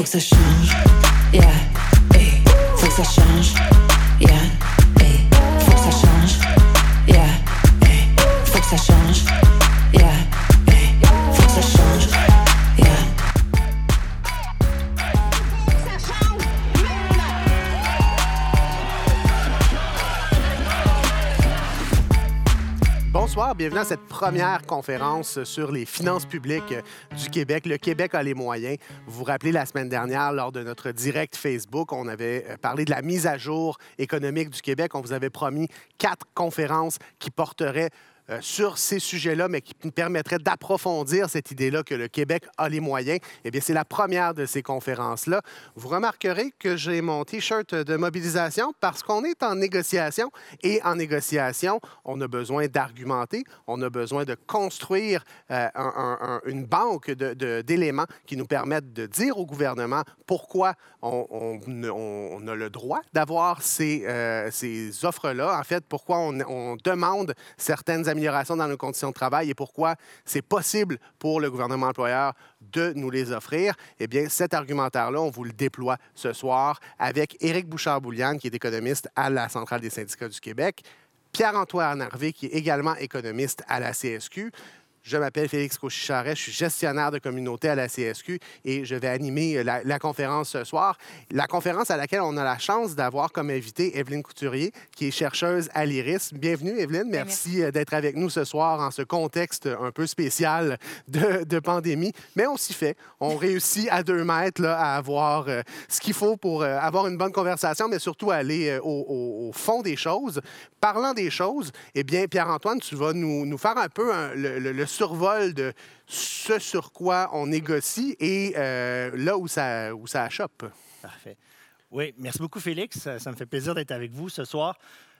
faut que ça change. Yeah, hey, faut que ça change. Yeah, hey, faut que ça change. Yeah, hey, faut que ça change. Bienvenue à cette première conférence sur les finances publiques du Québec. Le Québec a les moyens. Vous vous rappelez, la semaine dernière, lors de notre direct Facebook, on avait euh, parlé de la mise à jour économique du Québec. On vous avait promis quatre conférences qui porteraient euh, sur ces sujets-là, mais qui nous permettraient d'approfondir cette idée-là que le Québec a les moyens. Eh bien, c'est la première de ces conférences-là. Vous remarquerez que j'ai mon T-shirt de mobilisation parce qu'on est en négociation et en négociation, on a besoin d'argumenter, on a besoin de construire euh, un- un- un- une banque d'éléments qui nous permettent de dire au gouvernement pourquoi on, a le droit d'avoir ces, euh, ces offres-là. En fait, pourquoi on, on demande certaines améliorations dans nos conditions de travail et pourquoi c'est possible pour le gouvernement employeur de nous les offrir. Eh bien, cet argumentaire-là, on vous le déploie ce soir avec Éric Bouchard-Bouliane, qui est économiste à la Centrale des syndicats du Québec, Pierre-Antoine Harvey, qui est également économiste à la CSQ. Je m'appelle Félix Cochicharet, je suis gestionnaire de communauté à la CSQ et je vais animer euh, la, la conférence ce soir. La conférence à laquelle on a la chance d'avoir comme invité Evelyne Couturier, qui est chercheuse à l'IRIS. Bienvenue, Evelyne. Merci, euh, d'être avec nous ce soir en ce contexte un peu spécial de, de pandémie. Mais on s'y fait. On réussit à deux mètres là, à avoir euh, ce qu'il faut pour euh, avoir une bonne conversation, mais surtout aller euh, au, fond des choses. Parlant des choses, eh bien, Pierre-Antoine, tu vas nous, nous faire un peu un- le- le survol de ce sur quoi on négocie et euh, là où ça, où ça achoppe. Parfait. Oui, merci beaucoup, Félix. Ça, me fait plaisir d'être avec vous ce soir.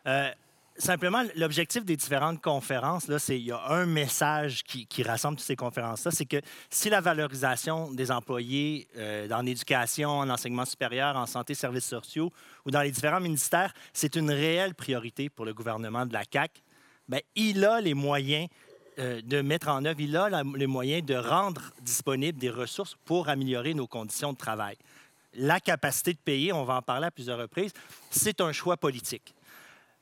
Euh, simplement, l'objectif des différentes conférences, là, c'est il y a un message qui, qui rassemble toutes ces conférences-là, c'est que si la valorisation des employés euh, dans l'éducation, en enseignement supérieur, en santé, services sociaux ou dans les différents ministères, c'est une réelle priorité pour le gouvernement de la CAC, bien, il a les moyens euh, de mettre en œuvre, il a les moyens de rendre disponibles des ressources pour améliorer nos conditions de travail la capacité de payer, on va en parler à plusieurs reprises, c'est un choix politique.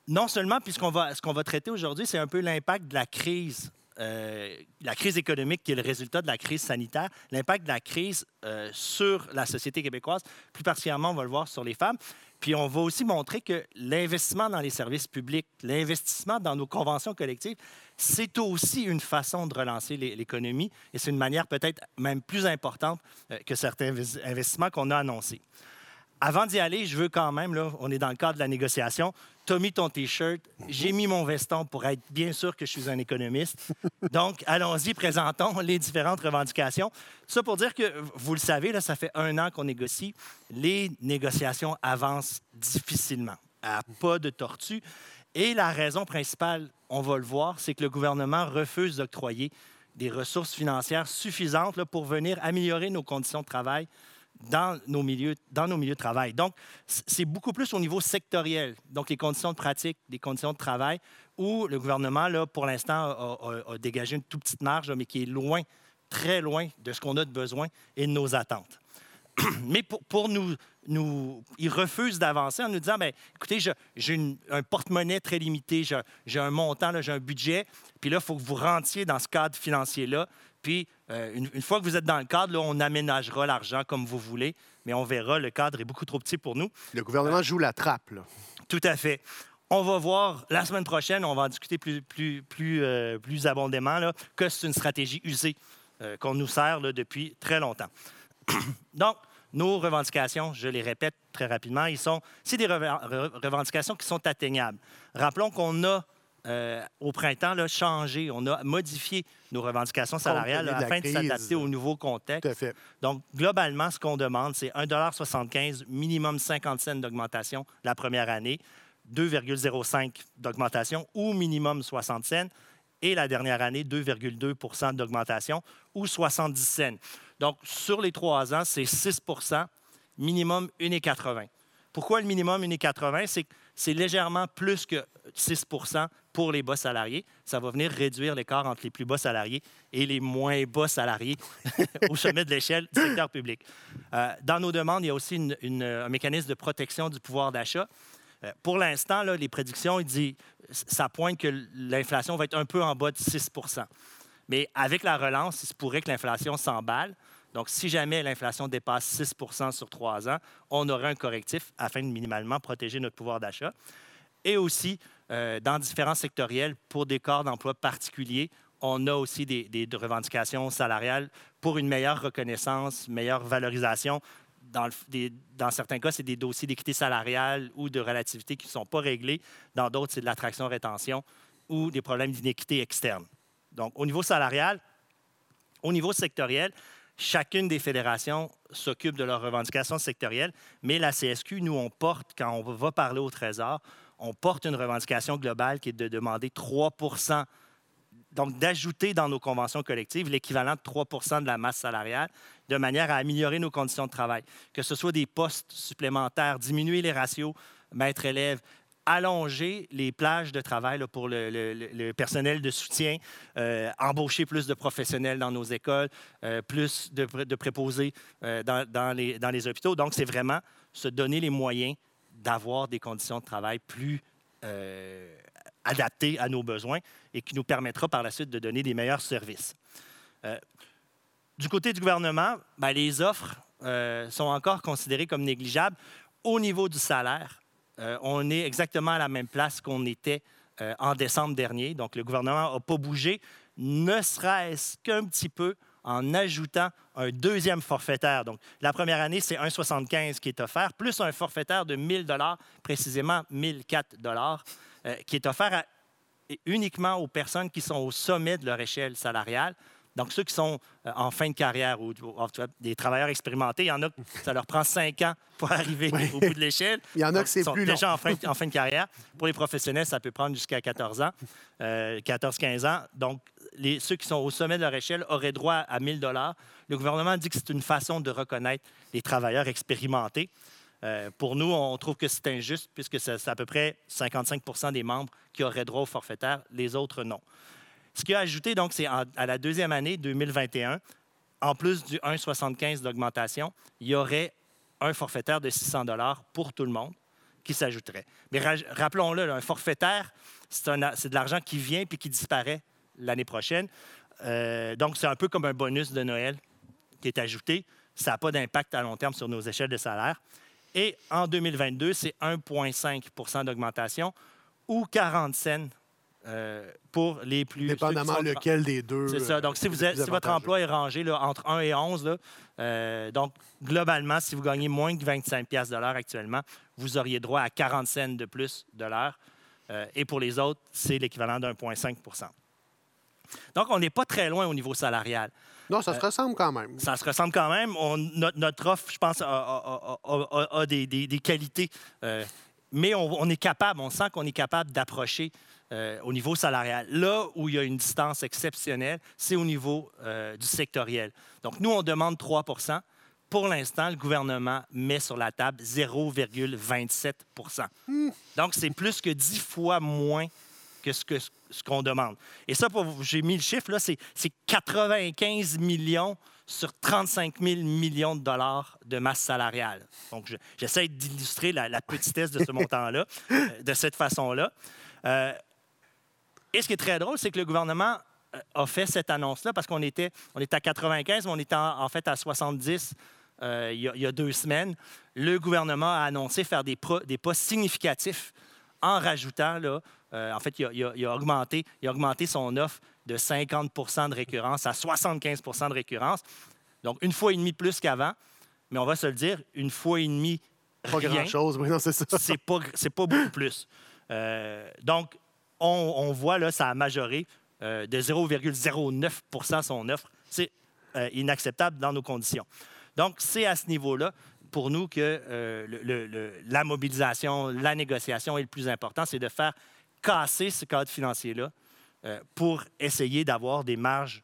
Non seulement, puisqu'on va, ce qu'on va traiter aujourd'hui, c'est un peu l'impact de la crise, euh, la crise économique qui est le résultat de la crise sanitaire, l'impact de la crise euh, sur la société québécoise, plus particulièrement, on va le voir sur les femmes. Puis on va aussi montrer que l'investissement dans les services publics, l'investissement dans nos conventions collectives, c'est aussi une façon de relancer l'é- l'économie et c'est une manière peut-être même plus importante euh, que certains inves- investissements qu'on a annoncés. Avant d'y aller, je veux quand même, on est dans le cadre de la négociation, tu as mis ton T-shirt, j'ai mis mon veston pour être bien sûr que je suis un économiste. Donc, allons-y, présentons les différentes revendications. Ça pour dire que, vous le savez, ça fait un an qu'on négocie. Les négociations avancent difficilement, à pas de tortue. Et la raison principale, on va le voir, c'est que le gouvernement refuse d'octroyer des ressources financières suffisantes pour venir améliorer nos conditions de travail dans nos milieux, dans nos milieux de travail. Donc, c'est beaucoup plus au niveau sectoriel, donc les conditions de pratique, les conditions de travail, où le gouvernement, là, pour l'instant, a, dégagé une toute petite marge, mais qui est loin, très loin de ce qu'on a de besoin et de nos attentes. Mais pour, pour nous, nous, ils refusent d'avancer en nous disant, ben, écoutez, j'ai un porte-monnaie très limité, j'ai un montant, j'ai un budget, puis là, il faut que vous rentiez dans ce cadre financier-là. Puis, euh, une, une fois que vous êtes dans le cadre, là, on aménagera l'argent comme vous voulez, mais on verra, le cadre est beaucoup trop petit pour nous. Le gouvernement joue la trappe. là. Tout à fait. On va voir la semaine prochaine, on va en discuter plus, plus, plus, euh, plus abondamment, là, que c'est une stratégie usée euh, qu'on nous sert là, depuis très longtemps. Donc, nos revendications, je les répète très rapidement, ils sont, c'est des reven- re- revendications qui sont atteignables. Rappelons qu'on a, euh, au printemps, là, changé, on a modifié nos revendications salariales là, afin de s'adapter au nouveau contexte. Tout à fait. Donc, globalement, ce qu'on demande, c'est 1,75 minimum 50 cents d'augmentation la première année, 2,05 d'augmentation ou minimum 60 cents, et la dernière année, 2,2% d'augmentation ou 70 cents. Donc, sur les trois ans, c'est 6% minimum 1,80 Pourquoi le minimum 1,80 C'est que c'est légèrement plus que 6% pour les bas salariés. Ça va venir réduire l'écart entre les plus bas salariés et les moins bas salariés au sommet de l'échelle du secteur public. Euh, dans nos demandes, il y a aussi un mécanisme de protection du pouvoir d'achat. Euh, pour l'instant, les prédictions, il dit, ça pointe que l'inflation va être un peu en bas de 6 Mais avec la relance, il se pourrait que l'inflation s'emballe. Donc, si jamais l'inflation dépasse 6% sur trois ans, on aurait un correctif afin de minimalement protéger notre pouvoir d'achat. Et aussi, euh, dans différents sectoriels, pour des corps d'emploi particuliers, on a aussi des, revendications salariales pour une meilleure reconnaissance, meilleure valorisation. Dans, dans certains cas, c'est des dossiers d'équité salariale ou de relativité qui ne sont pas réglés. Dans d'autres, c'est de l'attraction-rétention ou des problèmes d'inéquité externe. Donc, au niveau salarial, au niveau sectoriel, Chacune des fédérations s'occupe de leurs revendications sectorielles, mais la CSQ, nous, on porte, quand on va parler au Trésor, on porte une revendication globale qui est de demander 3% donc d'ajouter dans nos conventions collectives l'équivalent de 3% de la masse salariale, de manière à améliorer nos conditions de travail, que ce soit des postes supplémentaires, diminuer les ratios maître-élève, allonger les plages de travail pour le, personnel de soutien, euh, embaucher plus de professionnels dans nos écoles, euh, plus de, préposés euh, dans, les, dans, les, hôpitaux. Donc, c'est vraiment se donner les moyens d'avoir des conditions de travail plus adaptées à nos besoins et qui nous permettra par la suite de donner des meilleurs services. du côté du gouvernement, ben, les offres sont encore considérées comme négligeables au niveau du salaire euh, on est exactement à la même place qu'on était euh, en décembre dernier. Donc, le gouvernement n'a pas bougé, ne serait-ce qu'un petit peu en ajoutant un deuxième forfaitaire. Donc, la première année, c'est 1,75 qui est offert, plus un forfaitaire de 1 000 précisément 1 004 euh, qui est offert uniquement aux personnes qui sont au sommet de leur échelle salariale. Donc, ceux qui sont euh, en fin de carrière ou, des travailleurs expérimentés, il y en a, ça leur prend cinq ans pour arriver au bout de l'échelle. Il y en a qui c'est sont plus déjà En, fin, en fin, de carrière. Pour les professionnels, ça peut prendre jusqu'à 14 ans, 14-15 euh, ans. Donc, les, ceux qui sont au sommet de leur échelle auraient droit à 1000 dollars. Le gouvernement dit que c'est une façon de reconnaître les travailleurs expérimentés. Euh, pour nous, on trouve que c'est injuste puisque c'est à peu près 55% des membres qui auraient droit au forfaitaire, les autres non. Ce qui a ajouté, donc, c'est à la deuxième année 2021, en plus du 1,75 d'augmentation, il y aurait un forfaitaire de 600 dollars pour tout le monde qui s'ajouterait. Mais rappelons-le, un forfaitaire, c'est de l'argent qui vient puis qui disparaît l'année prochaine. Euh, donc, c'est un peu comme un bonus de Noël qui est ajouté. Ça n'a pas d'impact à long terme sur nos échelles de salaire. Et en 2022, c'est 1,5% d'augmentation ou 40 cents euh, pour les plus. Dépendamment lequel des deux. C'est ça. Euh, donc, si, vous êtes, si votre emploi est rangé là, entre 1 et 11, euh, donc globalement, si vous gagnez moins que 25 de l'heure actuellement, vous auriez droit à 40 cents de plus de l'heure. et pour les autres, c'est l'équivalent d'1,5 Donc, on n'est pas très loin au niveau salarial. Non, ça se ressemble quand même. Ça se ressemble quand même. notre, offre, je pense, a, des, des, qualités. mais on, on, est capable, on sent qu'on est capable d'approcher euh, au niveau salarial. Là où il y a une distance exceptionnelle, c'est au niveau euh, du sectoriel. Donc, nous, on demande 3% Pour l'instant, le gouvernement met sur la table 0,27 hmm. Donc, c'est plus que 10 fois moins que ce qu'on ce qu'on demande. Et ça, j'ai mis le chiffre, là, c'est 95 millions sur 35 000 millions de dollars de masse salariale. Donc, j'essaie d'illustrer la, petitesse de ce montant-là, euh, de cette façon-là. Et ce qui est très drôle, c'est que le gouvernement euh, a fait cette annonce-là parce qu'on était, on était à 95, mais on était en, fait à 70 euh, il, y a, deux semaines. Le gouvernement a annoncé faire des, des pas significatifs en rajoutant, là, euh, en fait, il a, augmenté, il a augmenté son offre de 50% de récurrence à 75% de récurrence. Donc, une fois et demie plus qu'avant. Mais on va se le dire, une fois et demie, pas grand-chose, oui, non, c'est ça. C'est pas, pas beaucoup plus. donc, on, voit là, ça a majoré euh, de 0,09% son offre. C'est euh, inacceptable dans nos conditions. Donc, c'est à ce niveau-là, pour nous, que euh, la mobilisation, la négociation est le plus important, c'est de faire casser ce cadre financier-là pour essayer d'avoir des marges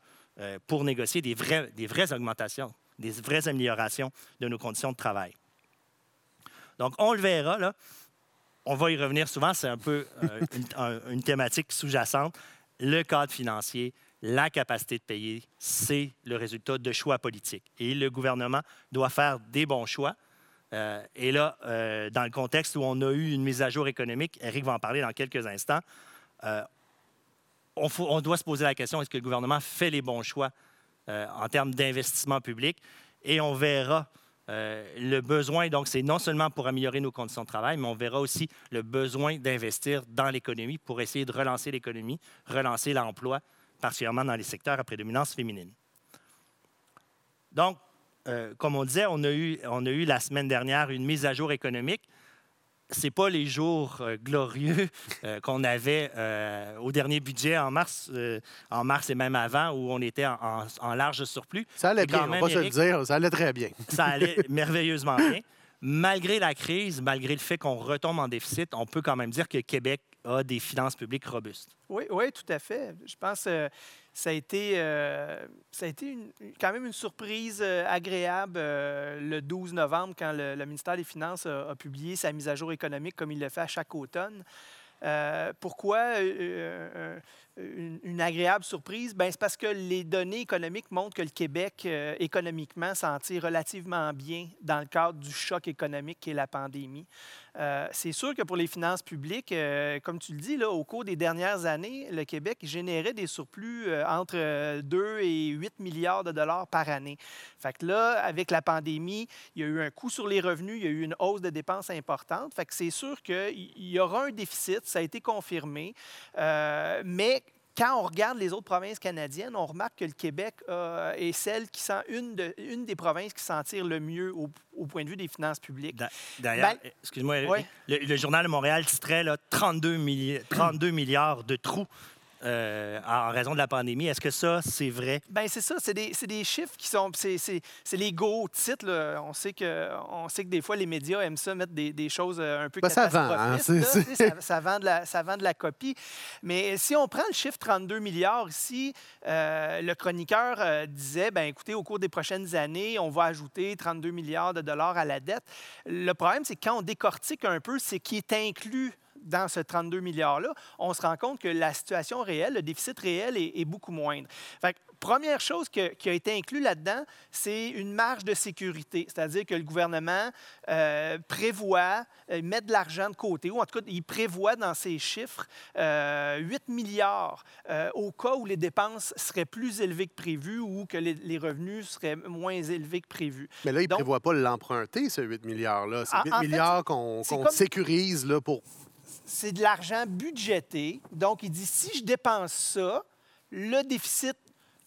pour négocier des, des vraies augmentations, des vraies améliorations de nos conditions de travail. Donc, on le verra, là, on va y revenir souvent, c'est un peu euh, une, un- une thématique sous-jacente. Le cadre financier, la capacité de payer, c'est le résultat de choix politiques. Et le gouvernement doit faire des bons choix. Euh, et là, euh, dans le contexte où on a eu une mise à jour économique, Eric va en parler dans quelques instants, on, on doit se poser la question, est-ce que le gouvernement fait les bons choix en termes d'investissement public? Et on verra euh, le besoin, donc c'est non seulement pour améliorer nos conditions de travail, mais on verra aussi le besoin d'investir dans l'économie pour essayer de relancer l'économie, relancer l'emploi, particulièrement dans les secteurs à prédominance féminine. Donc, euh, comme on disait, on a, eu, on a eu la semaine dernière une mise à jour économique. Ce pas les jours euh, glorieux euh, qu'on avait euh, au dernier budget en mars, en mars et même avant, où on était en, en- en large surplus. Ça allait bien, on va se le dire, ça allait très bien. ça allait merveilleusement bien. Malgré la crise, malgré le fait qu'on retombe en déficit, on peut quand même dire que Québec a des finances publiques robustes. Oui, oui, tout à fait. Je pense que ça a été, euh, ça a été une- quand même une surprise euh, agréable euh, le 12 novembre quand le, ministère des Finances a, publié sa mise à jour économique comme il le fait à chaque automne. Euh, pourquoi euh, euh, une, agréable surprise? Ben, c'est parce que les données économiques montrent que le Québec, euh, économiquement, s'en tire relativement bien dans le cadre du choc économique qui est la pandémie. Euh, c'est sûr que pour les finances publiques, euh, comme tu le dis, là, au cours des dernières années, le Québec générait des surplus entre euh, 2 et 8 milliards de dollars par année. Fait que là, avec la pandémie, il y a eu un coût sur les revenus, il y a eu une hausse de dépenses importante. Fait que c'est sûr qu'il y aura un déficit, ça a été confirmé. Mais quand on regarde les autres provinces canadiennes, on remarque que le Québec euh, est celle qui sent une, de- une des provinces qui s'en tire le mieux au, au point de vue des finances publiques. D'a- D'ailleurs, Ben, excuse-moi, le, le Journal de Montréal titrait là, 32, milli- 32 milliards de trous euh, en raison de la pandémie. Est-ce que ça, c'est vrai? Ben c'est ça, c'est des, c'est des chiffres qui sont. C'est, c'est- c'est les gros titres. là. On, sait que, on sait que des fois, les médias aiment ça, mettre des, des choses euh, un peu Ben, ça vend, hein, ça, ça vend de la, ça vend de la copie. Mais si on prend le chiffre 32 milliards ici, euh, le chroniqueur euh, disait ben écoutez, au cours des prochaines années, on va ajouter 32 milliards de dollars à la dette. Le problème, c'est que quand on décortique un peu, c'est qui est inclus dans ce 32 milliards-là, on se rend compte que la situation réelle, le déficit réel est, est beaucoup moindre. Fait que, première chose que- qui a été inclus là-dedans, c'est une marge de sécurité, c'est-à-dire que le gouvernement euh, prévoit, euh, met de l'argent de côté, ou en tout cas, il prévoit dans ses chiffres euh, 8 milliards euh, au cas où les dépenses seraient plus élevées que prévu ou que les, les revenus seraient moins élevés que prévu. Mais là, il ne prévoit pas l'emprunter, ce 8 milliards-là. C'est En- 8 en fait, milliards qu'on comme- sécurise là, pour. C'est de l'argent budgété. Donc, il dit, si je dépense ça, le déficit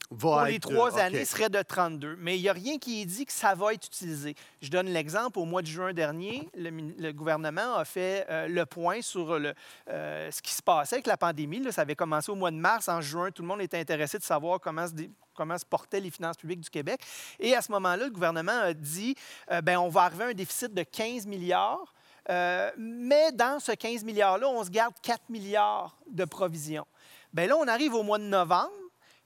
Va pour les trois euh, années serait de 32. Mais il n'y a rien qui dit que ça va être utilisé. Je donne l'exemple. Au mois de juin dernier, le, gouvernement a fait euh, le point sur le, euh, ce qui se passait avec la pandémie. Là, ça avait commencé au mois de mars. En juin, tout le monde était intéressé de savoir comment se, dé- comment se portaient les finances publiques du Québec. Et à ce moment-là, le gouvernement a dit euh, ben, on va arriver à un déficit de 15 milliards. Euh, mais dans ce 15 milliards-là, on se garde 4 milliards de provisions. Bien là, on arrive au mois de novembre,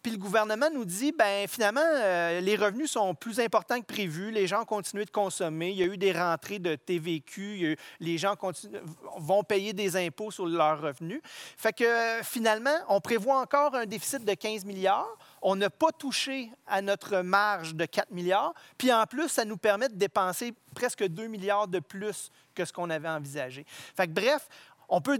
puis le gouvernement nous dit, ben finalement, euh, les revenus sont plus importants que prévu. Les gens ont continué de consommer. Il y a eu des rentrées de TVQ. les gens continuent- vont payer des impôts sur leurs revenus. Fait que finalement, on prévoit encore un déficit de 15 milliards. On n'a pas touché à notre marge de 4 milliards. Puis en plus, ça nous permet de dépenser presque 2 milliards de plus que ce qu'on avait envisagé. Fait que bref, on peut,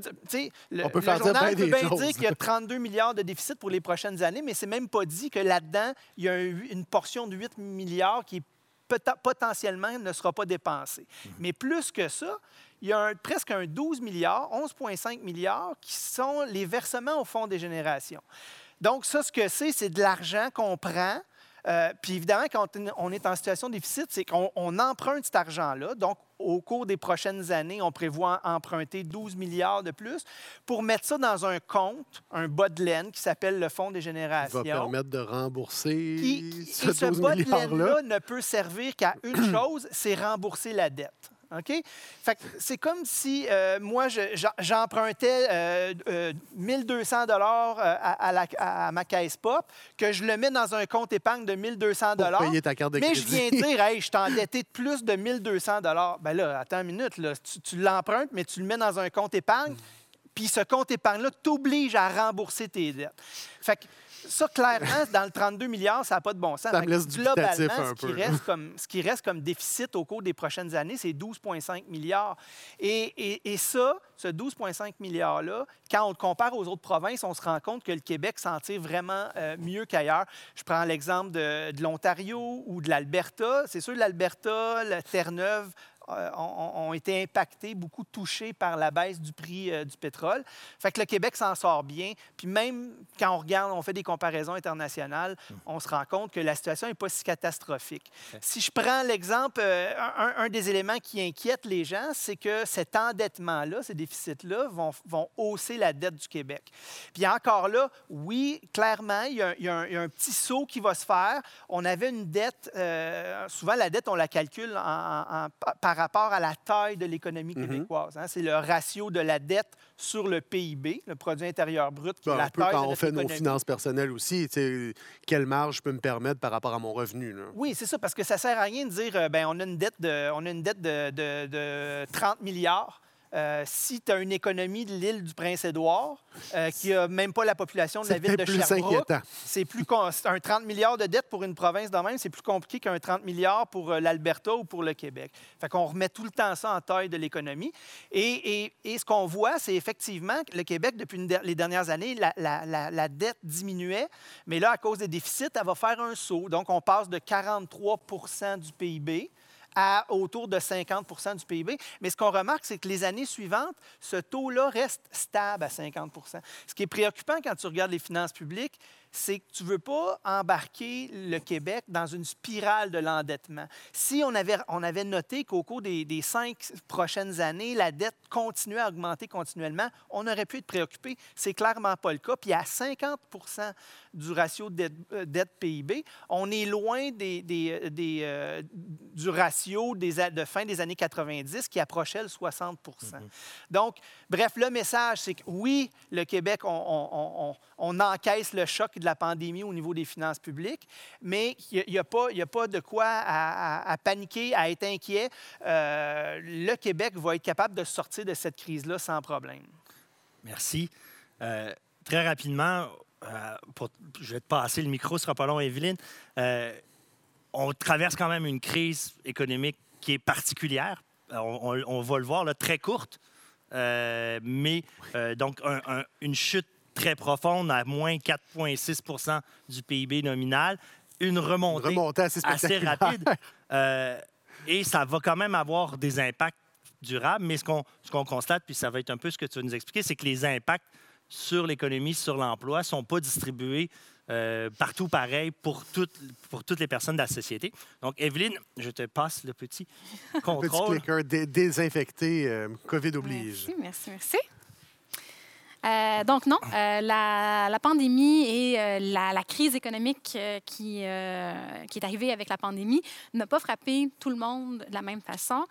le, On peut le faire dire journal bien peut bien choses. dire qu'il y a 32 milliards de déficit pour les prochaines années, mais c'est même pas dit que là-dedans, il y a un- une portion de 8 milliards qui peut- potentiellement ne sera pas dépensée. Mhm. Mais plus que ça, il y a un- presque un 12 milliards, 11,5 milliards qui sont les versements au fonds des générations. Donc, ça, ce que c'est, c'est de l'argent qu'on prend. euh, puis évidemment, quand on est en situation de déficit, c'est qu'on on emprunte cet argent-là. Donc, au cours des prochaines années, on prévoit emprunter 12 milliards de plus pour mettre ça dans un compte, un bas de laine qui s'appelle le Fonds des Qui générations. va permettre de rembourser Qui- ce et ce 12 bas de laine-là ne peut servir qu'à une chose, c'est rembourser la dette. OK? Fait que c'est comme si euh, moi, je- j'empruntais euh, euh, 1200 dollars euh, à, à la- à ma caisse pop, que je le mets dans un compte épargne de 1200 Pour dollars. payer ta carte de Mais je viens dire, hey, je suis endetté de plus de 1200 dollars. Ben là, attends une minute, là, tu, tu l'empruntes, mais tu le mets dans un compte épargne, puis ce compte épargne-là t'oblige à rembourser tes dettes. Fait que ça, clairement, dans le 32 milliards, ça n'a pas de bon sens. Ça me laisse globalement, un ce qui, peu, reste comme, ce qui reste comme déficit au cours des prochaines années, c'est 12,5 milliards. Et, et- et ça, ce 12,5 milliards-là, quand on le compare aux autres provinces, on se rend compte que le Québec s'en tire vraiment euh, mieux qu'ailleurs. Je prends l'exemple de, de l'Ontario ou de l'Alberta. C'est sûr, l'Alberta, la Terre-Neuve, ont, ont été impactés, beaucoup touchés par la baisse du prix euh, du pétrole. Fait que le Québec s'en sort bien. Puis même quand on regarde, on fait des comparaisons internationales, on se rend compte que la situation n'est pas si catastrophique. Si je prends l'exemple, euh, un, un des éléments qui inquiète les gens, c'est que cet endettement-là, ces déficits-là, vont, vont hausser la dette du Québec. Puis encore là, oui, clairement, il y, a, un- il y a un, il y a un petit saut qui va se faire. On avait une dette, euh, souvent la dette, on la calcule en- en- en- par rapport à la taille de l'économie québécoise. hein. C'est le ratio de la dette sur le PIB, le produit intérieur brut, qui est Ben, la un peu taille quand de on fait nos économie. finances personnelles aussi, quelle marge je peux me permettre par rapport à mon revenu. Là? Oui, c'est ça, parce que ça sert à rien de dire, euh, ben, on a une dette de, on a une dette de, de- de 30 milliards. Euh, si tu as une économie de l'île du Prince-Édouard, euh, qui n'a même pas la population de la ville de plus Sherbrooke, c'est plus un 30 milliards de dettes pour une province de même, c'est plus compliqué qu'un 30 milliards pour euh, l'Alberta ou pour le Québec. Fait qu'on remet tout le temps ça en taille de l'économie. Et, et- et ce qu'on voit, c'est effectivement que le Québec, depuis une les dernières années, la, la- la- la dette diminuait, mais là, à cause des déficits, elle va faire un saut. Donc, on passe de 43 du PIB à autour de 50 du PIB. Mais ce qu'on remarque, c'est que les années suivantes, ce taux-là reste stable à 50 Ce qui est préoccupant quand tu regardes les finances publiques, c'est que tu ne veux pas embarquer le Québec dans une spirale de l'endettement. Si on avait, on avait noté qu'au cours des, des cinq prochaines années, la dette continuait à augmenter continuellement, on aurait pu être préoccupé. C'est clairement pas le cas. Puis à 50% du ratio dette, euh, dette PIB, on est loin des, des- des, euh, du ratio de fin des années 90 qui approchait le 60% Donc, bref, le message, c'est que oui, le Québec, on, on- on- on- on encaisse le choc de la pandémie au niveau des finances publiques, mais il n'y a, y a pas de quoi à, paniquer, à être inquiet. Euh, le Québec va être capable de sortir de cette crise-là sans problème. Merci. Euh, très rapidement, euh, pour- je vais te passer le micro, ce sera pas long, Evelyne. On traverse quand même une crise économique qui est particulière. On, va le voir, là, très courte, mais donc un- un- une chute très profonde à moins 4,6% du PIB nominal, une remontée, Remontée assez rapide. Euh, et ça va quand même avoir des impacts durables, mais ce qu'on ce qu'on constate, puis ça va être un peu ce que tu vas nous expliquer, c'est que les impacts sur l'économie, sur l'emploi, ne sont pas distribués euh, partout pareil pour toutes, pour toutes les personnes de la société. Donc, Evelyne, je te passe le petit Petit contrôle. clicker dé- désinfecté, euh, COVID oblige. Merci, merci, merci. Euh, donc non, euh, la, pandémie et euh, la, crise économique qui, est arrivée avec la pandémie n'a pas frappé tout le monde de la même façon.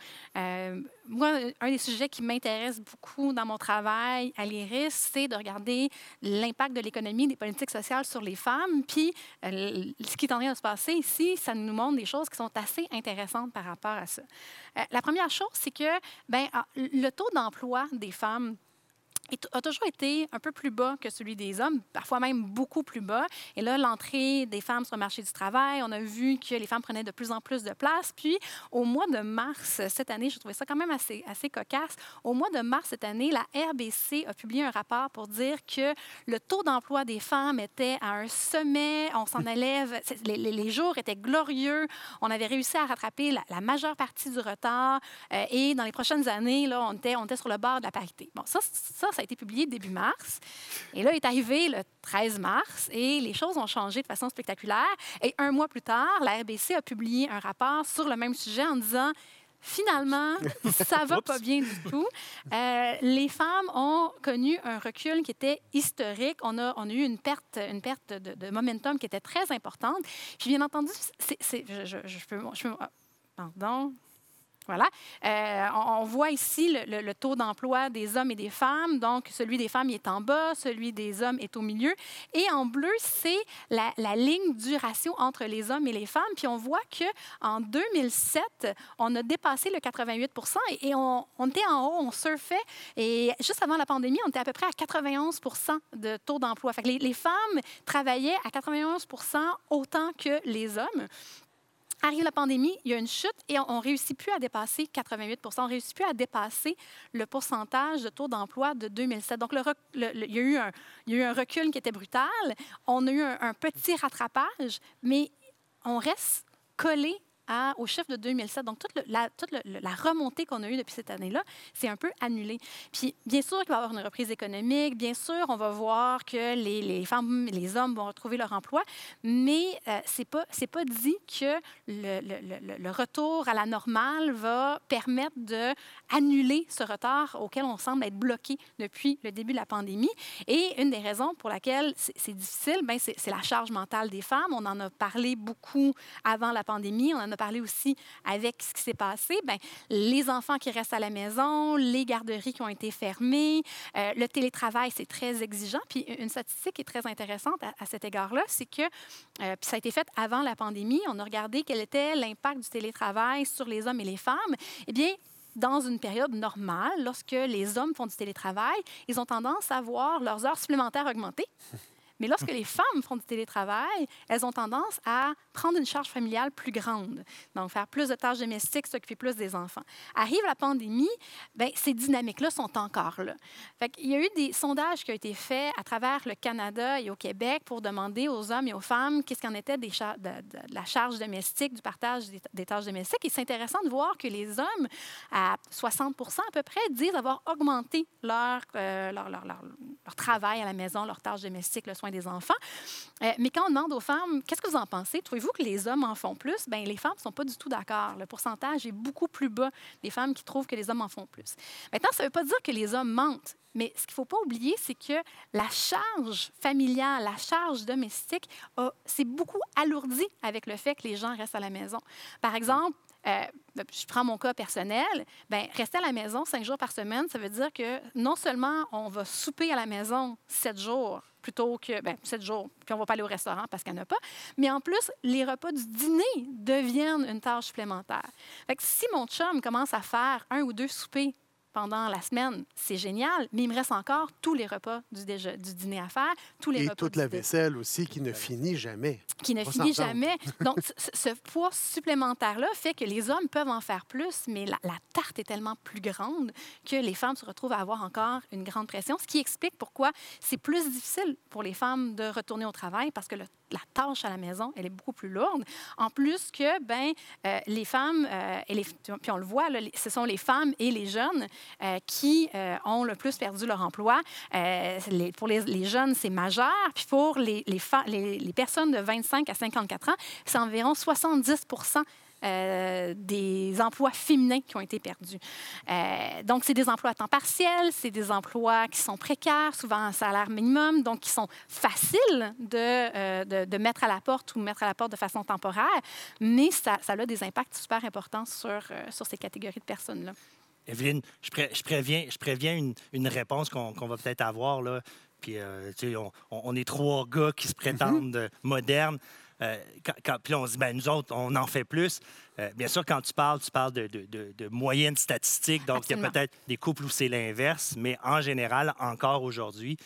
Moi, un des sujets qui m'intéresse beaucoup dans mon travail à l'IRIS, c'est de regarder l'impact de l'économie, des politiques sociales sur les femmes. Puis, ce qui est en train de se passer ici, ça nous montre des choses qui sont assez intéressantes par rapport à ça. La première chose, c'est que ben, ah, le taux d'emploi des femmes a toujours été un peu plus bas que celui des hommes, parfois même beaucoup plus bas. Et là, l'entrée des femmes sur le marché du travail, on a vu que les femmes prenaient de plus en plus de place. Puis, au mois de mars cette année, je trouvais ça quand même assez, assez cocasse. Au mois de mars cette année, la RBC a publié un rapport pour dire que le taux d'emploi des femmes était à un sommet. On s'en élève. Les, les- les jours étaient glorieux. On avait réussi à rattraper la, la majeure partie du retard. Euh, et dans les prochaines années, là, on, était, on était sur le bord de la parité. Bon, ça, ça, ça a été publié début mars. Et là est arrivé le 13 mars et les choses ont changé de façon spectaculaire. Et un mois plus tard, la RBC a publié un rapport sur le même sujet en disant Finalement, ça va pas bien du tout. Euh, les femmes ont connu un recul qui était historique. On a, on a eu une perte, une perte de, de momentum qui était très importante. Puis bien entendu, c'est, je, je- je peux, je peux- pardon. Voilà. Euh, on, voit ici le, taux d'emploi des hommes et des femmes. Donc, celui des femmes est en bas, celui des hommes est au milieu. Et en bleu, c'est la, ligne du ratio entre les hommes et les femmes. Puis on voit qu'en 2007, on a dépassé le 88 et, et on, était en haut, on surfait. Et juste avant la pandémie, on était à peu près à 91% de taux d'emploi. Les femmes travaillaient à 91% autant que les hommes. Arrive la pandémie, il y a une chute et on ne réussit plus à dépasser 88 On ne réussit plus à dépasser le pourcentage de taux d'emploi de 2007. Donc, il, y a eu un, recul qui était brutal. On a eu un petit rattrapage, mais on reste collé au chiffre de 2007. Donc, toute, la, remontée qu'on a eue depuis cette année-là, c'est un peu annulé. Puis, bien sûr qu'il va y avoir une reprise économique. Bien sûr, on va voir que les, les femmes les hommes vont retrouver leur emploi. Mais euh, pas c'est pas dit que le, le- retour à la normale va permettre de annuler ce retard auquel on semble être bloqué depuis le début de la pandémie. Et une des raisons pour laquelle c'est difficile, ben c'est la charge mentale des femmes. On en a parlé beaucoup avant la pandémie. On en a parlé aussi avec ce qui s'est passé. Ben, les enfants qui restent à la maison, les garderies qui ont été fermées, euh, le télétravail, c'est très exigeant. Puis une statistique qui est très intéressante à, à cet égard-là, c'est que, euh, puis ça a été fait avant la pandémie, on a regardé quel était l'impact du télétravail sur les hommes et les femmes. Eh bien, dans une période normale, lorsque les hommes font du télétravail, ils ont tendance à voir leurs heures supplémentaires augmenter. Mais lorsque les femmes font du télétravail, elles ont tendance à prendre une charge familiale plus grande, donc faire plus de tâches domestiques, s'occuper plus des enfants. Arrive la pandémie, ben, ces dynamiques-là sont encore là. Fait Il y a eu des sondages qui ont été faits à travers le Canada et au Québec pour demander aux hommes et aux femmes qu'est-ce qu'en était de, la charge domestique, du partage des, tâches domestiques. Et c'est intéressant de voir que les hommes, à 60% à peu près, disent avoir augmenté euh, leur- leur travail à la maison, leurs tâches domestiques, le soin des enfants. Euh, mais quand on demande aux femmes, qu'est-ce que vous en pensez? Trouvez-vous que les hommes en font plus? Bien, les femmes ne sont pas du tout d'accord. Le pourcentage est beaucoup plus bas des femmes qui trouvent que les hommes en font plus. Maintenant, ça ne veut pas dire que les hommes mentent. Mais ce qu'il ne faut pas oublier, c'est que la charge familiale, la charge domestique, c'est beaucoup alourdi avec le fait que les gens restent à la maison. Par exemple, euh, je prends mon cas personnel, ben, rester à la maison cinq jours par semaine, ça veut dire que non seulement on va souper à la maison sept jours plutôt que ben, sept jours, puis on va pas aller au restaurant parce qu'il n'y a pas, mais en plus, les repas du dîner deviennent une tâche supplémentaire. Fait que si mon chum commence à faire un ou deux soupers pendant la semaine, c'est génial, mais il me reste encore tous les repas du, déje- du dîner à faire, tous les Et repas toute du la dé- vaisselle aussi qui ne finit jamais. qui ne On finit s'entend. jamais. Donc, ce poids supplémentaire-là fait que les hommes peuvent en faire plus, mais la, la tarte est tellement plus grande que les femmes se retrouvent à avoir encore une grande pression, ce qui explique pourquoi c'est plus difficile pour les femmes de retourner au travail parce que le- la tâche à la maison, elle est beaucoup plus lourde. En plus que, ben, euh, les femmes, euh, et puis on le voit, là, ce sont les femmes et les jeunes euh, qui ont le plus perdu leur emploi. Pour les, jeunes, c'est majeur. Puis pour les- les personnes de 25 à 54 ans, c'est environ 70 euh, des emplois féminins qui ont été perdus. Euh, donc, c'est des emplois à temps partiel, c'est des emplois qui sont précaires, souvent un salaire minimum, donc qui sont faciles de, euh, de, de mettre à la porte ou mettre à la porte de façon temporaire, mais ça, ça a des impacts super importants sur, sur ces catégories de personnes-là. Evelyne, je, pré- je préviens, je préviens une, une réponse qu'on va peut-être avoir. Là. Puis, tu sais, on, est trois gars qui se prétendent euh, modernes. Euh, quand- quand- puis là, on se dit, ben, nous autres, on en fait plus. Euh, bien sûr, quand tu parles, tu parles de, de, de- de moyennes statistiques. Donc, il y a peut-être des couples où c'est l'inverse. Mais en général, encore aujourd'hui,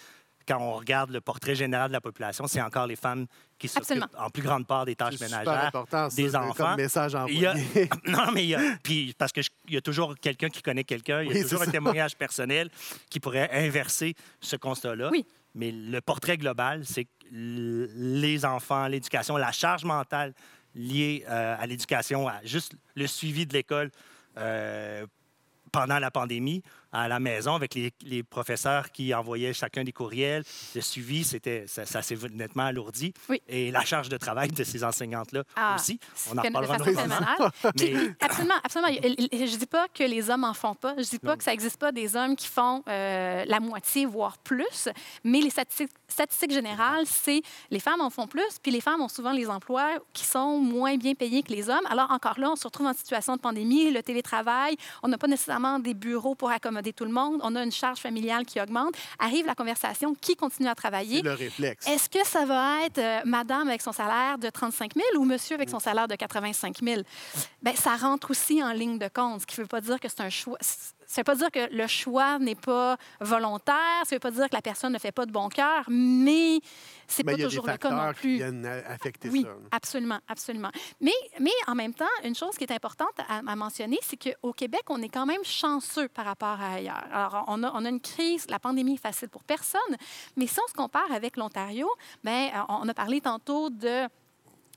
quand on regarde le portrait général de la population, c'est encore les femmes qui s'occupent en plus grande part des tâches ménagères. important, ça, des de- enfants. comme message Il y a- envoyé. non, mais il y a, puis parce qu'il y a toujours quelqu'un qui connaît quelqu'un, il y a Oui, toujours un ça. témoignage personnel qui pourrait inverser ce constat-là. Oui. Mais le portrait global, c'est les enfants, l'éducation, la charge mentale liée euh, à l'éducation, à juste le suivi de l'école euh, pendant la pandémie, à la maison, avec les, les professeurs qui envoyaient chacun des courriels, le suivi, c'était, ça, ça s'est nettement alourdi. Oui. Et la charge de travail de ces enseignantes-là Ah, aussi. On en reparlera Mais- absolument, absolument. Je ne dis pas que les hommes en font pas. Je dis pas Non. que ça n'existe pas des hommes qui font euh, la moitié, voire plus. Mais les statistiques, statistique générale, c'est les femmes en font plus, puis les femmes ont souvent les emplois qui sont moins bien payés que les hommes. Alors encore là, on se retrouve en situation de pandémie, le télétravail, on n'a pas nécessairement des bureaux pour accommoder tout le monde, on a une charge familiale qui augmente. Arrive la conversation, qui continue à travailler? C'est le réflexe. Est-ce que ça va être euh, madame avec son salaire de 35 000 ou monsieur avec son salaire de 85 000? Bien, ça rentre aussi en ligne de compte, ce qui ne veut pas dire que c'est un choix. Ça ne veut pas dire que le choix n'est pas volontaire, ça ne veut pas dire que la personne ne fait pas de bon cœur, mais c'est pas toujours le cas non facteurs qui plus. viennent a- affecter Oui, ça. absolument, absolument. Mais, mais en même temps, une chose qui est importante à, à mentionner, c'est qu'au Québec, on est quand même chanceux par rapport à ailleurs. Alors, on a, on a une crise, la pandémie est facile pour personne, mais si on se compare avec l'Ontario, ben, on a parlé tantôt de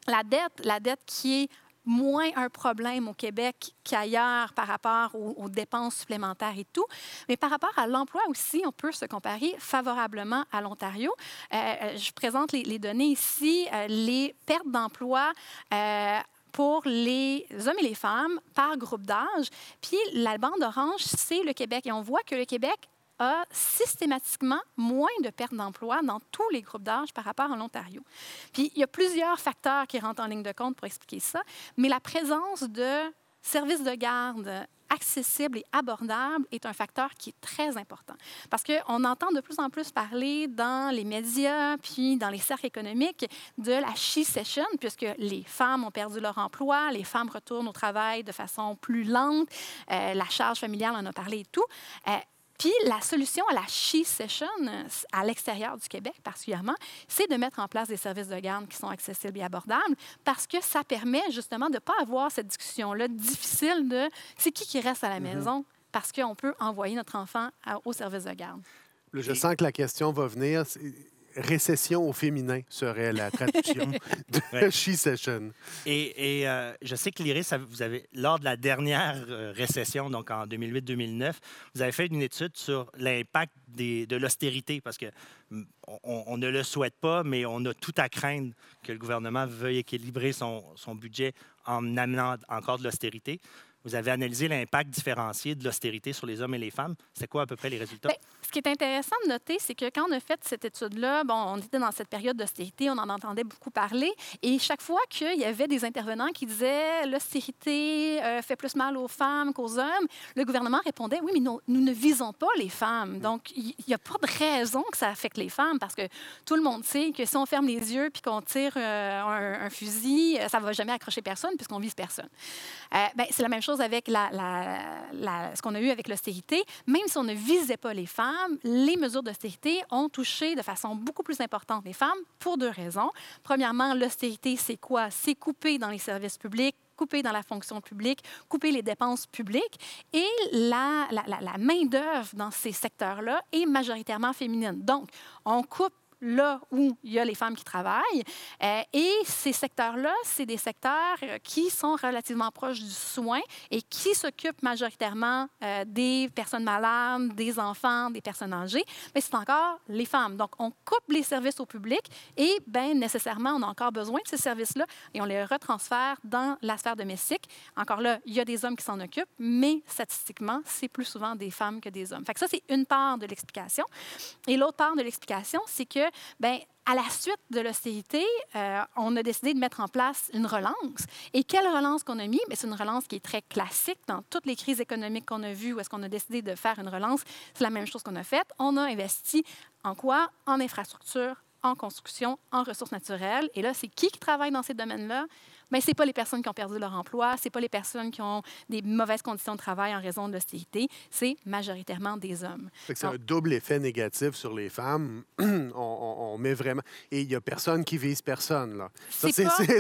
la dette, la dette qui est moins un problème au Québec qu'ailleurs par rapport aux, dépenses supplémentaires et tout. Mais par rapport à l'emploi aussi, on peut se comparer favorablement à l'Ontario. Euh, euh, je présente les, données ici. Euh, les pertes d'emploi pour les hommes et les femmes par groupe d'âge. Puis la bande orange, c'est le Québec. Et on voit que le Québec a systématiquement moins de pertes d'emploi dans tous les groupes d'âge par rapport à l'Ontario. Puis il y a plusieurs facteurs qui rentrent en ligne de compte pour expliquer ça, mais la présence de services de garde accessibles et abordables est un facteur qui est très important. Parce qu'on entend de plus en plus parler dans les médias, puis dans les cercles économiques, de la she session, puisque les femmes ont perdu leur emploi, les femmes retournent au travail de façon plus lente, euh, la charge familiale en a parlé et tout. Euh, puis la solution à la She Session, euh, à l'extérieur du Québec particulièrement, c'est de mettre en place des services de garde qui sont accessibles et abordables parce que ça permet justement de ne pas avoir cette discussion-là difficile de c'est qui qui reste à la maison parce qu'on peut envoyer notre enfant au service de garde. Je sens que la question va venir. Récession au féminin serait la traduction de Ouais. She Session. Et, et, euh, je sais que l'IRIS, vous avez, lors de la dernière euh, récession, donc en 2008-2009, vous avez fait une étude sur l'impact de l'austérité, parce que mm, on, on ne le souhaite pas, mais on a tout à craindre que le gouvernement veuille équilibrer son, son budget en amenant encore de l'austérité. Vous avez analysé l'impact différencié de l'austérité sur les hommes et les femmes? C'est quoi à peu près les résultats? Bien, ce qui est intéressant de noter, c'est que quand on a fait cette étude-là, bon, on était dans cette période d'austérité, on en entendait beaucoup parler, et chaque fois qu'il y avait des intervenants qui disaient l'austérité euh, fait plus mal aux femmes qu'aux hommes, le gouvernement répondait oui, mais nous, nous ne visons pas les femmes. Donc, il n'y a pas de raison que ça affecte les femmes, parce que tout le monde sait que si on ferme les yeux puis qu'on tire euh, un, un fusil, euh, ça ne va jamais accrocher personne puisqu'on vise personne. Euh, ben, c'est la même chose avec ce qu'on a eu avec l'austérité. Même si on ne visait pas les femmes, les mesures d'austérité ont touché de façon beaucoup plus importante les femmes pour deux raisons. Premièrement, l'austérité, c'est quoi? C'est couper dans les services publics couper dans la fonction publique, couper les dépenses publiques. Et la- la main-d'œuvre dans ces secteurs-là est majoritairement féminine. Donc, on coupe là où il y a les femmes qui travaillent. Euh, et ces secteurs-là, c'est des secteurs euh, qui sont relativement proches du soin et qui s'occupent majoritairement euh, des personnes malades, des enfants, des personnes âgées. Mais c'est encore les femmes. Donc, on coupe les services au public et, bien, nécessairement, on a encore besoin de ces services-là et on les retransfère dans la sphère domestique. Encore là, il y a des hommes qui s'en occupent, mais statistiquement, c'est plus souvent des femmes que des hommes. Ça, c'est une part de l'explication. Et l'autre part de l'explication, c'est que, ben, à la suite de l'austérité, euh, on a décidé de mettre en place une relance. Et quelle relance qu'on a mis? Ben, c'est une relance qui est très classique dans toutes les crises économiques qu'on a vues où est-ce qu'on a décidé de faire une relance. C'est la même chose qu'on a faite. On a investi en quoi? En infrastructure, en construction, en ressources naturelles. Et là, c'est qui qui travaille dans ces domaines-là? Bien, ce n'est pas les personnes qui ont perdu leur emploi, ce n'est pas les personnes qui ont des mauvaises conditions de travail en raison de l'austérité, c'est majoritairement des hommes. C'est un double effet négatif sur les femmes. on, on- on met vraiment. Et il n'y a personne qui vise personne. là. C'est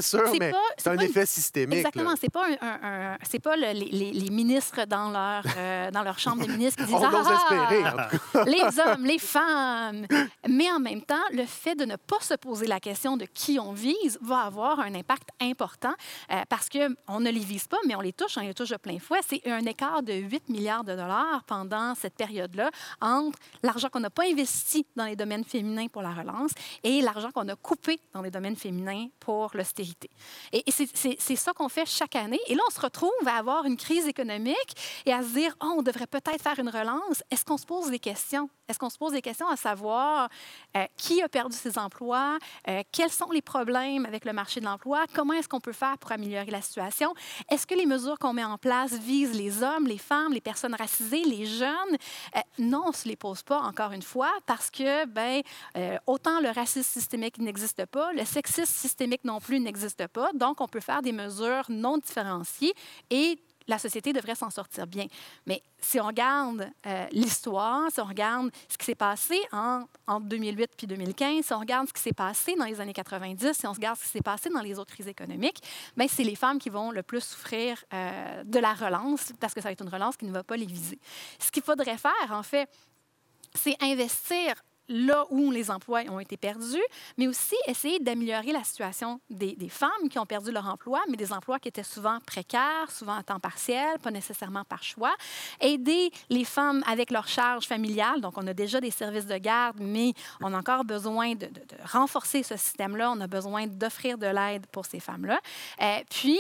sûr, mais c'est un une- effet systémique. Exactement, là. c'est pas un, un- un- c'est pas le- les, ministres dans leur euh, dans leur chambre de ministres qui disent On ah, espérer. en tout cas. les hommes, les femmes. Mais en même temps, le fait de ne pas se poser la question de qui on vise va avoir un impact important important euh, parce qu'on ne les vise pas, mais on les touche, on les touche de plein fouet. C'est un écart de 8 milliards de dollars pendant cette période-là entre l'argent qu'on n'a pas investi dans les domaines féminins pour la relance et l'argent qu'on a coupé dans les domaines féminins pour l'austérité. Et, c'est ça qu'on fait chaque année. Et là, on se retrouve à avoir une crise économique et à se dire, oh, on devrait peut-être faire une relance. Est-ce qu'on se pose des questions? Est-ce qu'on se pose des questions à savoir euh, qui a perdu ses emplois, euh, quels sont les problèmes avec le marché de l'emploi, comment est-ce qu'on faire pour améliorer la situation? Est-ce que les mesures qu'on met en place visent les hommes, les femmes, les personnes racisées, les jeunes? Euh, non, on ne se les pose pas, encore une fois, parce que, ben, euh, autant le racisme systémique n'existe pas, le sexisme systémique non plus n'existe pas. Donc, on peut faire des mesures non différenciées et la société devrait s'en sortir bien. Mais si on regarde euh, l'histoire, si on regarde ce qui s'est passé en, entre 2008 puis 2015, si on regarde ce qui s'est passé dans les années 90, si on regarde ce qui s'est passé dans les autres crises économiques, ben, c'est les femmes qui vont le plus souffrir euh, de la relance parce que ça va être une relance qui ne va pas les viser. Ce qu'il faudrait faire, en fait, c'est investir là où les emplois ont été perdus, mais aussi essayer d'améliorer la situation des, femmes qui ont perdu leur emploi, mais des emplois qui étaient souvent précaires, souvent à temps partiel, pas nécessairement par choix. Aider les femmes avec leur charge familiale. Donc, on a déjà des services de garde, mais on a encore besoin de, renforcer ce système-là. On a besoin d'offrir de l'aide pour ces femmes-là. Euh, puis,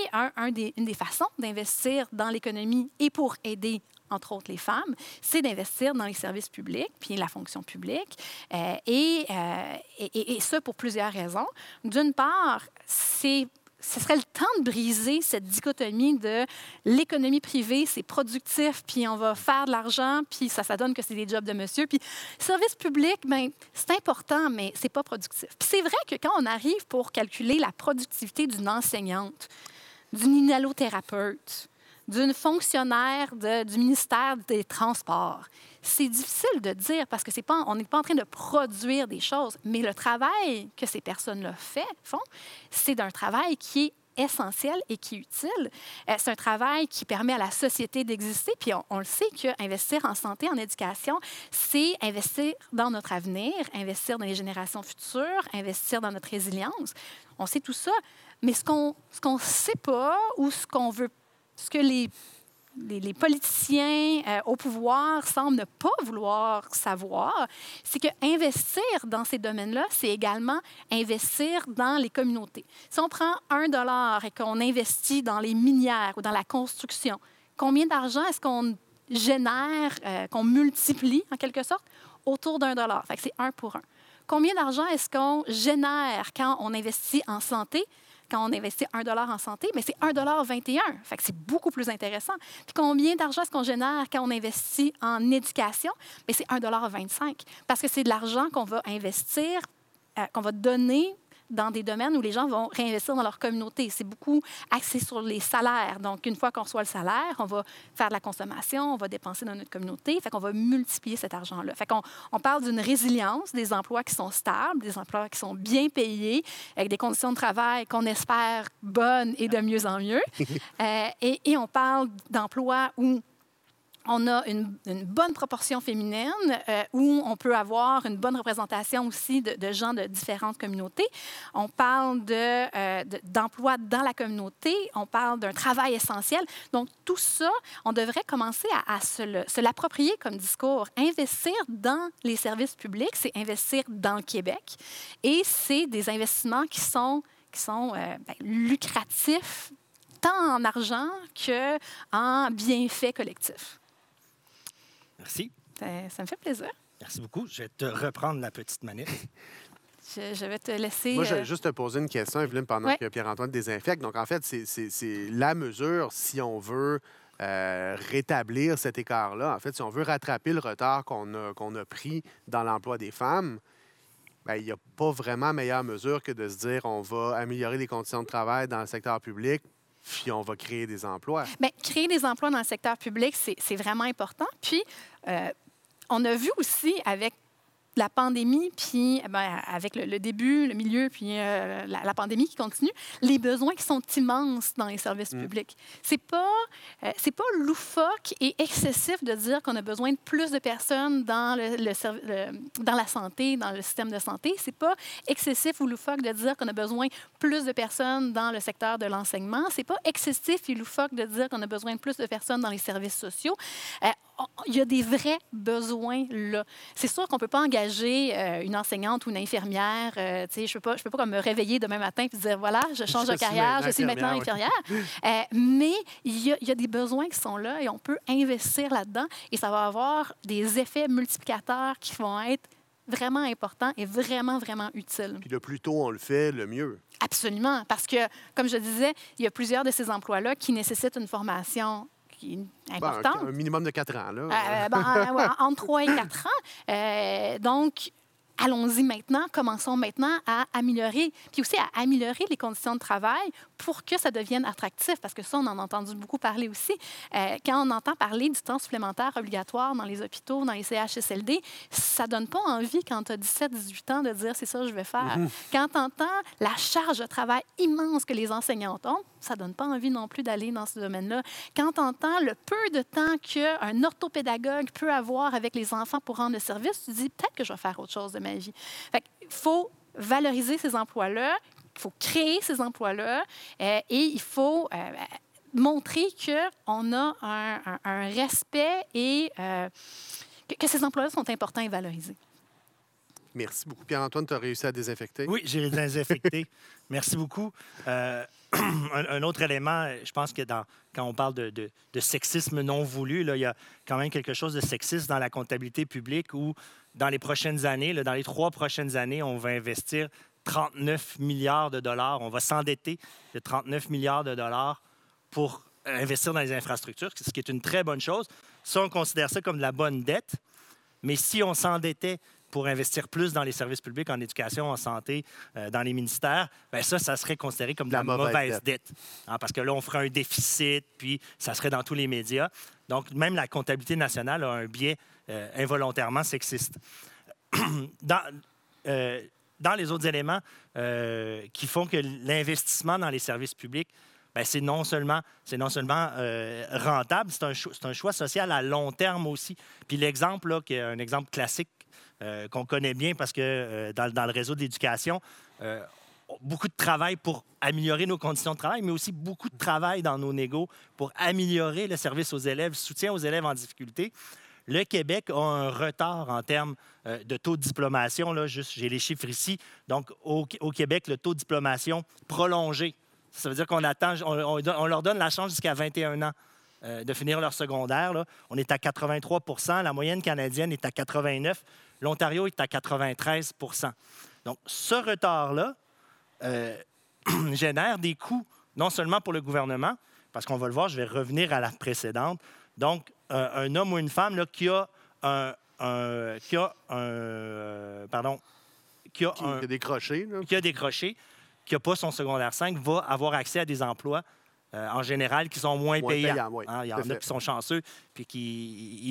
une des façons d'investir dans l'économie et pour aider entre autres les femmes, c'est d'investir dans les services publics, puis la fonction publique, euh, et, euh, ça pour plusieurs raisons. D'une part, c'est ce serait le temps de briser cette dichotomie de l'économie privée, c'est productif, puis on va faire de l'argent, puis ça, ça donne que c'est des jobs de monsieur. Puis service public, ben, c'est important, mais c'est pas productif. Puis c'est vrai que quand on arrive pour calculer la productivité d'une enseignante, d'une inhalothérapeute, d'une fonctionnaire du ministère des Transports. C'est difficile de dire parce que c'est pas, on n'est pas en train de produire des choses, mais le travail que ces personnes-là font, c'est d'un travail qui est essentiel et qui est utile. Euh, c'est un travail qui permet à la société d'exister. Puis on, le sait qu'investir en santé, en éducation, c'est investir dans notre avenir, investir dans les générations futures, investir dans notre résilience. On sait tout ça. Mais ce qu'on qu'on sait pas ou ce qu'on veut, ce que les politiciens euh, au pouvoir semblent ne pas vouloir savoir, c'est que investir dans ces domaines-là, c'est également investir dans les communautés. Si on prend un dollar et qu'on investit dans les minières ou dans la construction, combien d'argent est-ce qu'on génère, euh, qu'on multiplie en quelque sorte, autour d'un dollar? C'est un pour un. Combien d'argent est-ce qu'on génère quand on investit en santé? Quand on investit 1 en santé, mais c'est 1,21 Fait c'est beaucoup plus intéressant. Puis combien d'argent est-ce qu'on génère quand on investit en éducation? Mais c'est 1,25 Parce que c'est de l'argent qu'on va investir, euh, qu'on va donner dans des domaines où les gens vont réinvestir dans leur communauté. C'est beaucoup axé sur les salaires. Donc, une fois qu'on reçoit le salaire, on va faire de la consommation, on va dépenser dans notre communauté. Fait qu'on va multiplier cet argent-là. Fait qu'on on parle d'une résilience, des emplois qui sont stables, des emplois qui sont bien payés, avec des conditions de travail qu'on espère bonnes et de mieux en mieux. Euh, et, et on parle d'emplois où on a une, bonne proportion féminine euh, où on peut avoir une bonne représentation aussi de, gens de différentes communautés. On parle euh, de- d'emploi dans la communauté. On parle d'un travail essentiel. Donc, tout ça, on devrait commencer à, se, l'approprier comme discours. Investir dans les services publics, c'est investir dans le Québec. Et c'est des investissements qui sont, qui sont euh, ben, lucratifs tant en argent que en bienfaits collectifs. Merci. Ça, ça me fait plaisir. Merci beaucoup. Je vais te reprendre la petite manette. Je, je vais te laisser. Moi, je euh, vais juste te poser une question, Evelyne, pendant Ouais. que Pierre-Antoine désinfecte. Donc, en fait, c'est- c'est c'est la mesure si on veut euh, rétablir cet écart-là. En fait, si on veut rattraper le retard qu'on a, qu'on a pris dans l'emploi des femmes, ben, il n'y a pas vraiment meilleure mesure que de se dire on va améliorer les conditions de travail dans le secteur public, puis on va créer des emplois. Bien, créer des emplois dans le secteur public, c'est vraiment important. Puis, euh, on a vu aussi avec la pandémie, puis eh ben, avec le, le début, le milieu, puis euh, la, la pandémie qui continue, les besoins qui sont immenses dans les services Mm. publics. C'est pas, euh, c'est pas loufoque et excessif de dire qu'on a besoin de plus de personnes dans, le, le serv- le- dans la santé, dans le système de santé. C'est pas excessif ou loufoque de dire qu'on a besoin plus de personnes dans le secteur de l'enseignement. C'est pas excessif et loufoque de dire qu'on a besoin de plus de personnes dans les services sociaux. Euh, il y a des vrais besoins là. C'est sûr qu'on peut pas engager euh, une enseignante ou une infirmière. euh, je peux pas, je peux pas comme me réveiller demain matin et dire voilà, je change Je de carrière, je suis maintenant infirmière, infirmière. Euh, mais il y, a, il y a des besoins qui sont là et on peut investir là-dedans et ça va avoir des effets multiplicateurs qui vont être vraiment importants et vraiment, vraiment utiles. Puis le plus tôt on le fait, le mieux. Absolument. Parce que, comme je disais, il y a plusieurs de ces emplois-là qui nécessitent une formation qui est Ben, importante. un, un minimum de quatre ans. Là. Euh, ben, entre 3 et 4 ans. Euh, donc, allons-y maintenant, commençons maintenant à améliorer, puis aussi à améliorer les conditions de travail pour que ça devienne attractif, parce que ça, on en a entendu beaucoup parler aussi. Euh, quand on entend parler du temps supplémentaire obligatoire dans les hôpitaux, dans les CHSLD, ça donne pas envie quand tu as 17-18 ans de dire c'est ça que je vais faire. Quand tu entends la charge de travail immense que les enseignants ont, ça donne pas envie non plus d'aller dans ce domaine-là. Quand tu entends le peu de temps qu'un orthopédagogue peut avoir avec les enfants pour rendre le service, tu dis peut-être que je vais faire autre chose de ma vie. Fait il faut valoriser ces emplois-là, il faut créer ces emplois-là euh, et il faut euh, montrer qu'on a un, un- un respect et euh, que, que ces emplois-là sont importants et valorisés. Merci beaucoup. Pierre-Antoine, tu as réussi à désinfecter? Oui, j'ai désinfecté. Merci beaucoup. Euh, un, autre élément, je pense que quand on parle de, sexisme non voulu, il y a quand même quelque chose de sexiste dans la comptabilité publique où, dans les prochaines années, dans les trois prochaines années, on va investir 39 milliards de dollars. On va s'endetter de 39 milliards de dollars pour investir dans les infrastructures, ce qui est une très bonne chose. Ça, on considère ça comme de la bonne dette. Mais si on s'endettait pour investir plus dans les services publics, en éducation, en santé, euh, dans les ministères, ben ça, ça serait considéré comme de la, La mauvaise mauvaise, dette. Hein, parce que là, on ferait un déficit, puis ça serait dans tous les médias. Donc, même la comptabilité nationale a un biais euh, involontairement sexiste. dans, euh, dans les autres éléments qui font que l'investissement dans les services publics, ben, c'est non seulement, c'est non seulement euh, rentable, c'est un, un choix social à long terme aussi. Puis l'exemple, là, qui est un exemple classique euh, qu'on connaît bien parce que euh, dans, le réseau de l'éducation, euh, beaucoup de travail pour améliorer nos conditions de travail, mais aussi beaucoup de travail dans nos négos pour améliorer le service aux élèves, soutien aux élèves en difficulté. Le Québec a un retard en termes de taux de diplomation. Là, juste, j'ai les chiffres ici. Donc, au, Québec, le taux de diplomation prolongé. Ça veut dire qu'on attend, on, leur donne la chance jusqu'à 21 ans de finir leur secondaire. On est à 83% La moyenne canadienne est à 89 L'Ontario est à 93% Donc, ce retard-là euh, génère des coûts, non seulement pour le gouvernement, parce qu'on va le voir, je vais revenir à la précédente. Donc, euh, un homme ou une femme là, qui a un, un- qui a un, euh, pardon, qui a Qui un- a décroché. là. qui a décroché, qui n'a pas son secondaire 5, va avoir accès à des emplois, euh, en général, qui sont moins, Moins payants. oui, Hein, il y en a qui sont chanceux, puis qui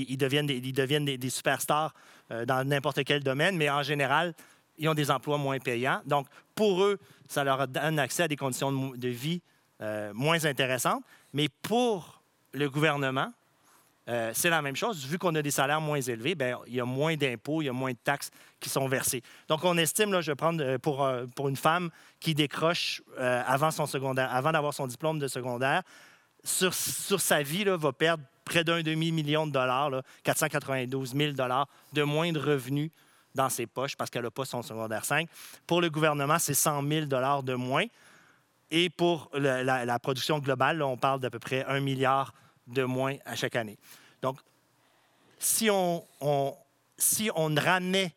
ils, ils deviennent, des, ils deviennent des, des superstars euh, dans n'importe quel domaine, mais en général, ils ont des emplois moins payants. Donc, pour eux, ça leur donne accès à des conditions de vie euh, moins intéressantes. Mais pour le gouvernement, euh, c'est la même chose. Vu qu'on a des salaires moins élevés, ben, il y a moins d'impôts, il y a moins de taxes qui sont versées. Donc, on estime, là, je vais prendre euh, pour, euh, pour une femme qui décroche avant son secondaire, avant d'avoir son diplôme de secondaire, sur, sur sa vie, là, va perdre près d'un demi-million de dollars, là, 492 000 dollars de moins de revenus dans ses poches parce qu'elle n'a pas son secondaire 5. Pour le gouvernement, c'est 100 000 dollars de moins. Et pour la, production globale, on parle d'à peu près un milliard de moins à chaque année. Donc, si on, on- si on ramenait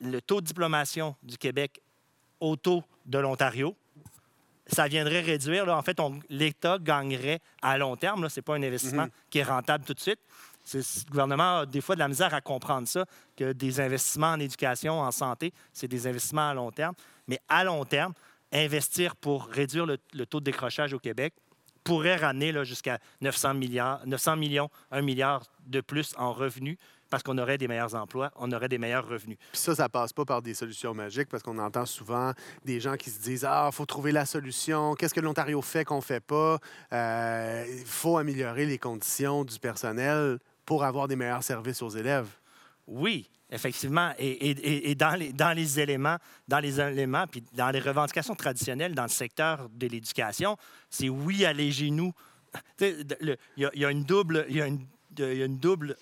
le taux de diplomation du Québec au taux de l'Ontario, ça viendrait réduire. là, en fait, l'État gagnerait à long terme. Ce n'est pas un investissement qui est rentable tout de suite. Le gouvernement a des fois de la misère à comprendre ça, que des investissements en éducation, en santé, c'est des investissements à long terme. Mais à long terme, investir pour réduire le, le taux de décrochage au Québec pourrait ramener jusqu'à 900, milliards, 900 millions, 1 milliard de plus en revenus parce qu'on aurait des meilleurs emplois, on aurait des meilleurs revenus. Puis ça, ça passe pas par des solutions magiques parce qu'on entend souvent des gens qui se disent Ah, faut trouver la solution. Qu'est-ce que l'Ontario fait qu'on fait pas? Euh, Il faut améliorer les conditions du personnel pour avoir des meilleurs services aux élèves. Oui, effectivement. Et, dans, les, éléments, dans les éléments, puis dans les revendications traditionnelles dans le secteur de l'éducation, c'est oui, allégez-nous. Il y, a- une double. Il y a une, double.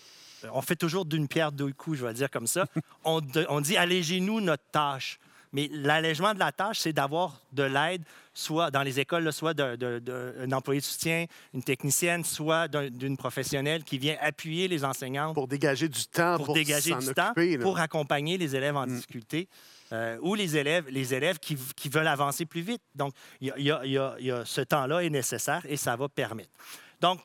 On fait toujours d'une pierre deux coups, je vais dire comme ça. On, on dit allégez-nous notre tâche. Mais l'allègement de la tâche, c'est d'avoir de l'aide, soit dans les écoles, là, soit d'un employé de soutien, une technicienne, soit d'un- d'une professionnelle qui vient appuyer les enseignantes Pour dégager du temps pour, pour, dégager du temps, occuper, pour accompagner les élèves en Mm. difficulté euh, ou les élèves, les élèves qui, qui veulent avancer plus vite. Donc, y a- il y a- il y a- il y a- ce temps-là est nécessaire et ça va permettre. Donc,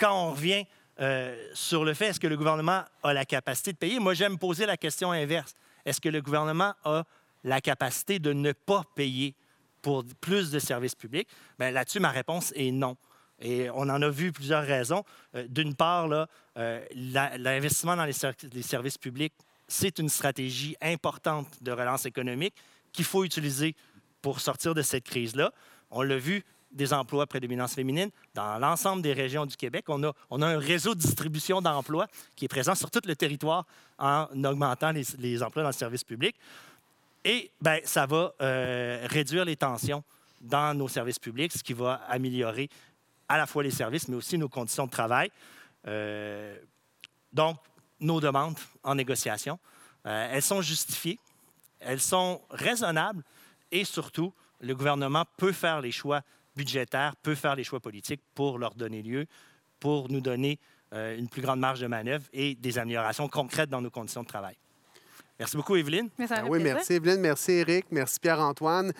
quand on revient euh, sur le fait, est-ce que le gouvernement a la capacité de payer? Moi, j'aime poser la question inverse. Est-ce que le gouvernement a la capacité de ne pas payer pour plus de services publics? Bien, là-dessus, ma réponse est non. Et on en a vu plusieurs raisons. Euh, D'une part, euh, l'investissement dans les, ser- les services publics, c'est une stratégie importante de relance économique qu'il faut utiliser pour sortir de cette crise-là. On l'a vu, des emplois à prédominance féminine dans l'ensemble des régions du Québec. On a, on a un réseau de distribution d'emplois qui est présent sur tout le territoire en augmentant les, les emplois dans le service public. Et ben, ça va euh, réduire les tensions dans nos services publics, ce qui va améliorer à la fois les services, mais aussi nos conditions de travail. Euh, donc, nos demandes en négociation, euh, elles sont justifiées, elles sont raisonnables et surtout, le gouvernement peut faire les choix budgétaires, peut faire les choix politiques pour leur donner lieu, pour nous donner une plus grande marge de manœuvre et des améliorations concrètes dans nos conditions de travail. Merci beaucoup, Evelyne. Mais ça Ah me fait oui, plaisir. merci Evelyne, merci Eric, merci Pierre-Antoine.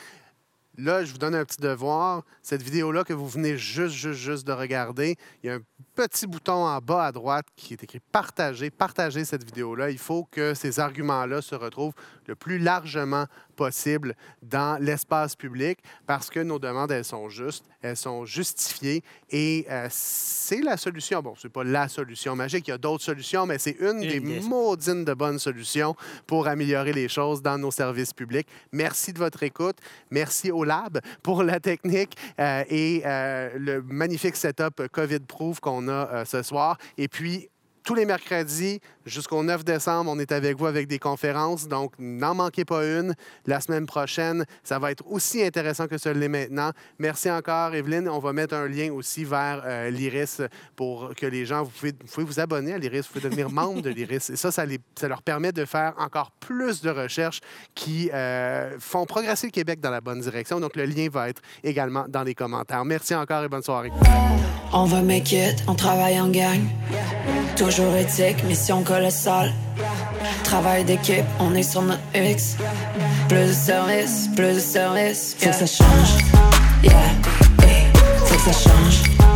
Là, je vous donne un petit devoir. Cette vidéo-là que vous venez juste, juste, juste de regarder, il y a un petit bouton en bas à droite qui est écrit Partager. Partagez cette vidéo-là. Il faut que ces arguments-là se retrouvent le plus largement possible dans l'espace public parce que nos demandes, elles sont justes, elles sont justifiées et euh, c'est la solution. Bon, c'est pas la solution magique, il y a d'autres solutions, mais c'est une, des maudines de bonnes solutions pour améliorer les choses dans nos services publics. Merci de votre écoute. Merci au Lab pour la technique euh, et euh, le magnifique setup COVID-proof qu'on euh, ce soir. Et puis, tous les mercredis jusqu'au 9 décembre, on est avec vous avec des conférences. Donc, n'en manquez pas une. La semaine prochaine, ça va être aussi intéressant que ce l'est maintenant. Merci encore, Evelyne. On va mettre un lien aussi vers euh, l'IRIS pour que les gens, vous pouvez, vous pouvez vous abonner à l'IRIS, vous pouvez devenir membre de l'IRIS. Et ça, ça, les- ça leur permet de faire encore plus de recherches qui euh, font progresser le Québec dans la bonne direction. Donc, le lien va être également dans les commentaires. Merci encore et bonne soirée. On va make it, on travaille en gang. Toujours éthique, mission colossale. Travail d'équipe, on est sur notre X. Plus de service, plus de service. Faut que ça change. Yeah, hey, faut que ça change.